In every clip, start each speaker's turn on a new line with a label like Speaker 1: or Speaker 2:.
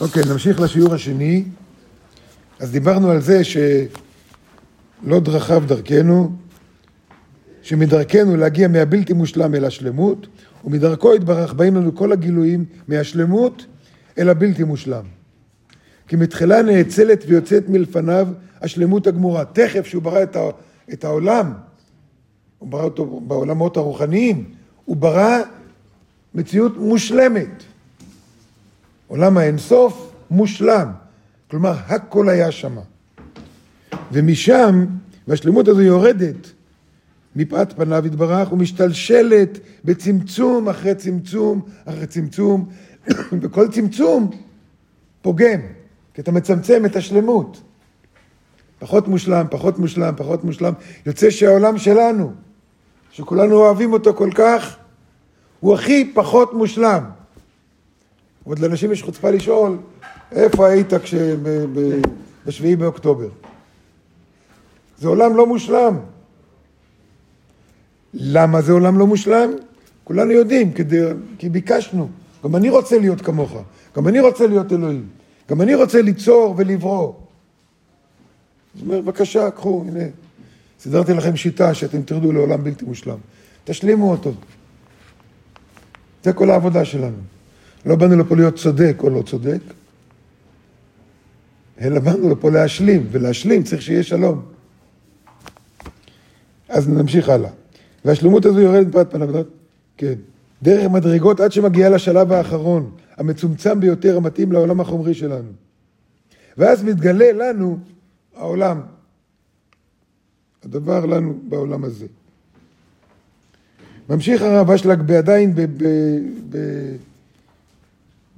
Speaker 1: אוקיי, נמשיך לשיעור השני. אז דיברנו על זה שלא דרכיו דרכנו, שמדרכנו להגיע מהבלתי מושלם אל השלמות, ומדרכו יתברך באים לנו כל הגילויים מהשלמות אל הבלתי מושלם. כי מתחילה נאצלת ויוצאת מלפניו השלמות הגמורה. תכף שהוא ברא את העולם, הוא ברא אותו בעולמות הרוחניים, הוא ברא מציאות מושלמת. עולם האינסוף מושלם. כלומר, הכל היה שמה. ומשם, והשלמות הזו יורדת מפאת פניו יתברך ומשתלשלת בצמצום אחרי צמצום אחרי צמצום, וכל צמצום פוגם, כי אתה מצמצם את השלמות. פחות מושלם, פחות מושלם, פחות מושלם. יוצא שהעולם שלנו, שכולנו אוהבים אותו כל כך, הוא הכי פחות מושלם. עוד לאנשים יש חוצפה לשאול, איפה היית בשביעי באוקטובר? זה עולם לא מושלם. למה זה עולם לא מושלם? כולנו יודעים, כדי, כי ביקשנו. גם אני רוצה להיות כמוך, גם אני רוצה להיות אלוהים, גם אני רוצה ליצור ולברוא. זאת אומרת, בבקשה, קחו, הנה, סידרתי לכם שיטה שאתם תרדו לעולם בלתי מושלם. תשלימו אותו. זה כל העבודה שלנו. לא באנו לפה להיות צודק או לא צודק, אלא באנו לפה להשלים, ולהשלים צריך שיהיה שלום. אז נמשיך הלאה. והשלמות הזו יורדת מפאת פניו, כן. דרך מדרגות עד שמגיעה לשלב האחרון, המצומצם ביותר, המתאים לעולם החומרי שלנו. ואז מתגלה לנו העולם, הדבר לנו בעולם הזה. ממשיך הרב אשלג בעדיין ב, ב, ב,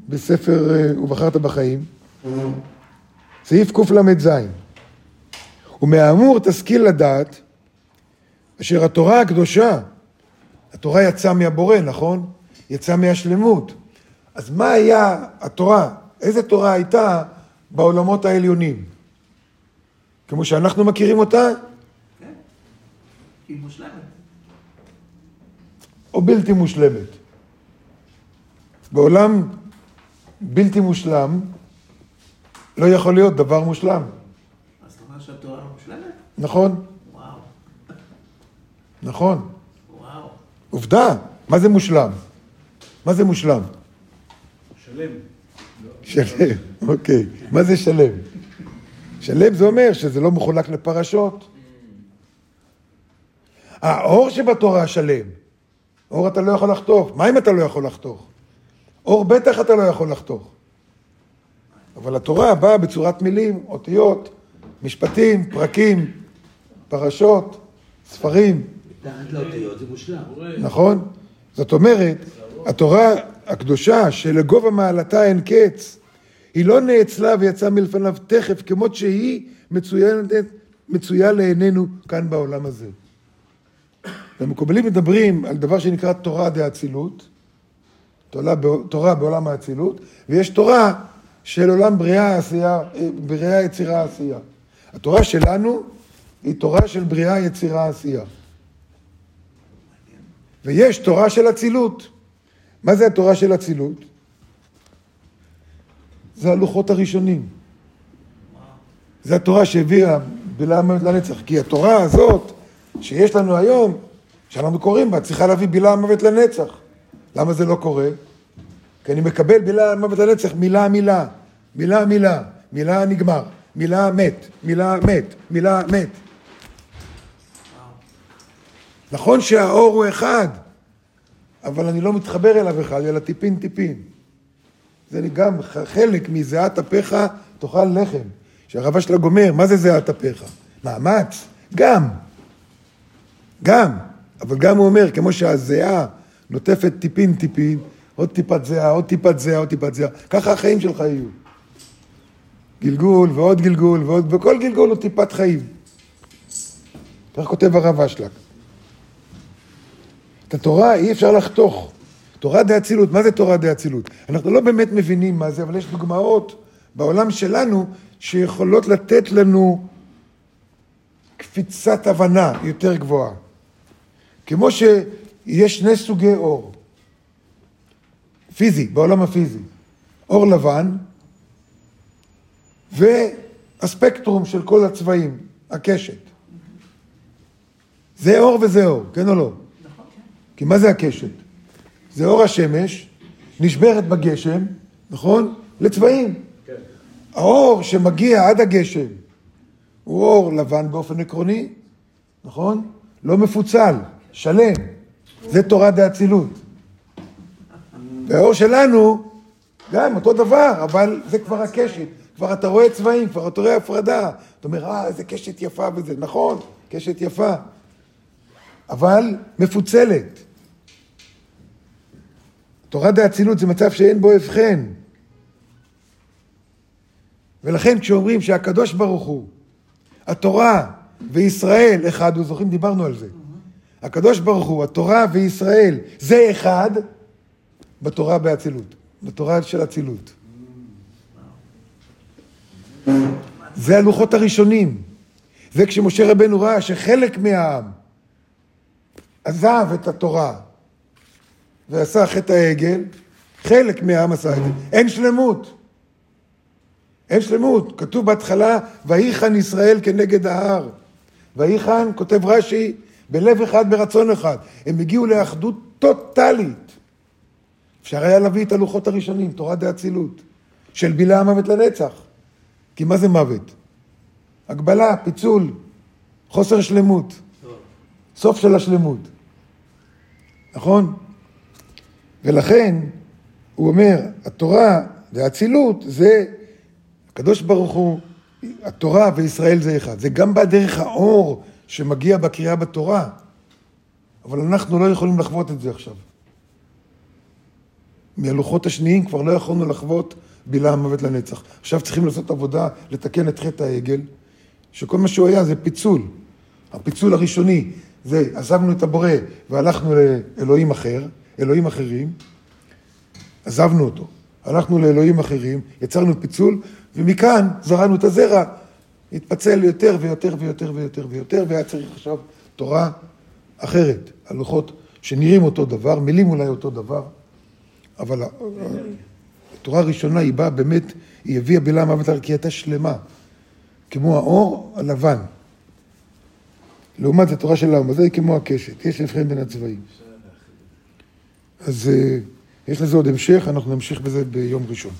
Speaker 1: בספר אה, ובחרת בחיים, סעיף קל"ז. ומהאמור תשכיל לדעת אשר התורה הקדושה, התורה יצאה מהבורא, נכון? יצאה מהשלמות. אז מה היה התורה? איזה תורה הייתה בעולמות העליונים? כמו שאנחנו מכירים אותה?
Speaker 2: כן, היא מושלמת.
Speaker 1: או בלתי מושלמת. בעולם בלתי מושלם לא יכול להיות דבר מושלם.
Speaker 2: אז אתה אומר שהתורה מושלמת?
Speaker 1: נכון.
Speaker 2: וואו.
Speaker 1: נכון.
Speaker 2: וואו.
Speaker 1: עובדה, מה זה מושלם? מה זה מושלם?
Speaker 3: שלם.
Speaker 1: שלם, אוקיי. מה זה שלם? שלם זה אומר שזה לא מחולק לפרשות. האור שבתורה שלם. אור אתה לא יכול לחתוך. מים אתה לא יכול לחתוך. אור בטח אתה לא יכול לחתוך. אבל התורה באה בצורת מילים, אותיות, משפטים, פרקים, פרשות, ספרים.
Speaker 2: מתחת לאותיות זה מושלם.
Speaker 1: נכון? זאת אומרת, התורה הקדושה שלגובה מעלתה אין קץ, היא לא נאצלה ויצאה מלפניו תכף, כמות שהיא מצוינת, מצויה לעינינו כאן בעולם הזה. והמקובלים מדברים על דבר שנקרא תורה דאצילות, תורה, בעולם האצילות, ויש תורה של עולם בריאה, עשייה, בריאה, יצירה, עשייה. התורה שלנו היא תורה של בריאה, יצירה, עשייה. ויש תורה של אצילות. מה זה התורה של אצילות? זה הלוחות הראשונים. זה התורה שהביאה בילה המוות לנצח. כי התורה הזאת שיש לנו היום, שאנחנו קוראים בה, צריכה להביא בילה המוות לנצח. למה זה לא קורה? כי אני מקבל בילה המוות לנצח מילה מילה, מילה מילה, מילה נגמר, מילה מת, מילה מת, מילה מת. נכון שהאור הוא אחד, אבל אני לא מתחבר אליו אחד, אלא טיפין טיפין. זה גם חלק מזיעת אפיך תאכל לחם. שהרב אשלג אומר, מה זה זיעת אפיך? מאמץ? גם. גם. אבל גם הוא אומר, כמו שהזיעה נוטפת טיפין טיפין, עוד טיפת זיעה, עוד טיפת זיעה, עוד טיפת זיעה. ככה החיים שלך יהיו. גלגול ועוד גלגול, ועוד, וכל גלגול הוא טיפת חיים. כך כותב הרב אשלג. את התורה אי אפשר לחתוך. תורה דה אצילות, מה זה תורה דה אצילות? אנחנו לא באמת מבינים מה זה, אבל יש דוגמאות בעולם שלנו שיכולות לתת לנו קפיצת הבנה יותר גבוהה. כמו שיש שני סוגי אור. פיזי, בעולם הפיזי. אור לבן והספקטרום של כל הצבעים, הקשת. זה אור וזה אור, כן או לא?
Speaker 2: נכון.
Speaker 1: כי מה זה הקשת? זה אור השמש, נשברת בגשם, נכון? לצבעים.
Speaker 3: כן.
Speaker 1: האור שמגיע עד הגשם הוא אור לבן באופן עקרוני, נכון? לא מפוצל, שלם. זה תורת דאצילות. והאור שלנו, גם אותו דבר, אבל זה כבר הקשת. כבר אתה רואה צבעים, כבר אתה רואה הפרדה. אתה אומר, אה, איזה קשת יפה וזה. נכון, קשת יפה. אבל מפוצלת. תורת דאצילות זה מצב שאין בו הבחן. ולכן כשאומרים שהקדוש ברוך הוא, התורה וישראל אחד, הוא זוכרים, דיברנו על זה. הקדוש ברוך הוא, התורה וישראל, זה אחד בתורה באצילות, בתורה של אצילות. זה הלוחות הראשונים. זה כשמשה רבנו ראה שחלק מהעם עזב את התורה ועשה חטא העגל, חלק מהעם עשה את זה. אין שלמות. אין שלמות. כתוב בהתחלה, ויחן ישראל כנגד ההר. ויחן, כותב רש"י, בלב אחד, ברצון אחד. הם הגיעו לאחדות טוטאלית. אפשר היה להביא את הלוחות הראשונים, תורת דאצילות, של בילה המוות לנצח. כי מה זה מוות? הגבלה, פיצול, חוסר שלמות. סוף של השלמות. נכון? ולכן, הוא אומר, התורה והאצילות זה, הקדוש ברוך הוא, התורה וישראל זה אחד. זה גם בא דרך האור שמגיע בקריאה בתורה, אבל אנחנו לא יכולים לחוות את זה עכשיו. מהלוחות השניים כבר לא יכולנו לחוות בילה המוות לנצח. עכשיו צריכים לעשות עבודה, לתקן את חטא העגל, שכל מה שהוא היה זה פיצול. הפיצול הראשוני זה עזבנו את הבורא והלכנו לאלוהים אחר, אלוהים אחרים, עזבנו אותו. הלכנו לאלוהים אחרים, יצרנו פיצול, ומכאן זרענו את הזרע, התפצל יותר ויותר ויותר ויותר ויותר, והיה צריך עכשיו תורה אחרת, הלוחות שנראים אותו דבר, מילים אולי אותו דבר, אבל התורה הראשונה היא באה באמת, היא הביאה בילה מוות כי היא הייתה שלמה, כמו האור הלבן. לעומת התורה של העם הזה היא כמו הקשת, יש הבחן בין הצבעים. אז אה, יש לזה עוד המשך, אנחנו נמשיך בזה ביום ראשון.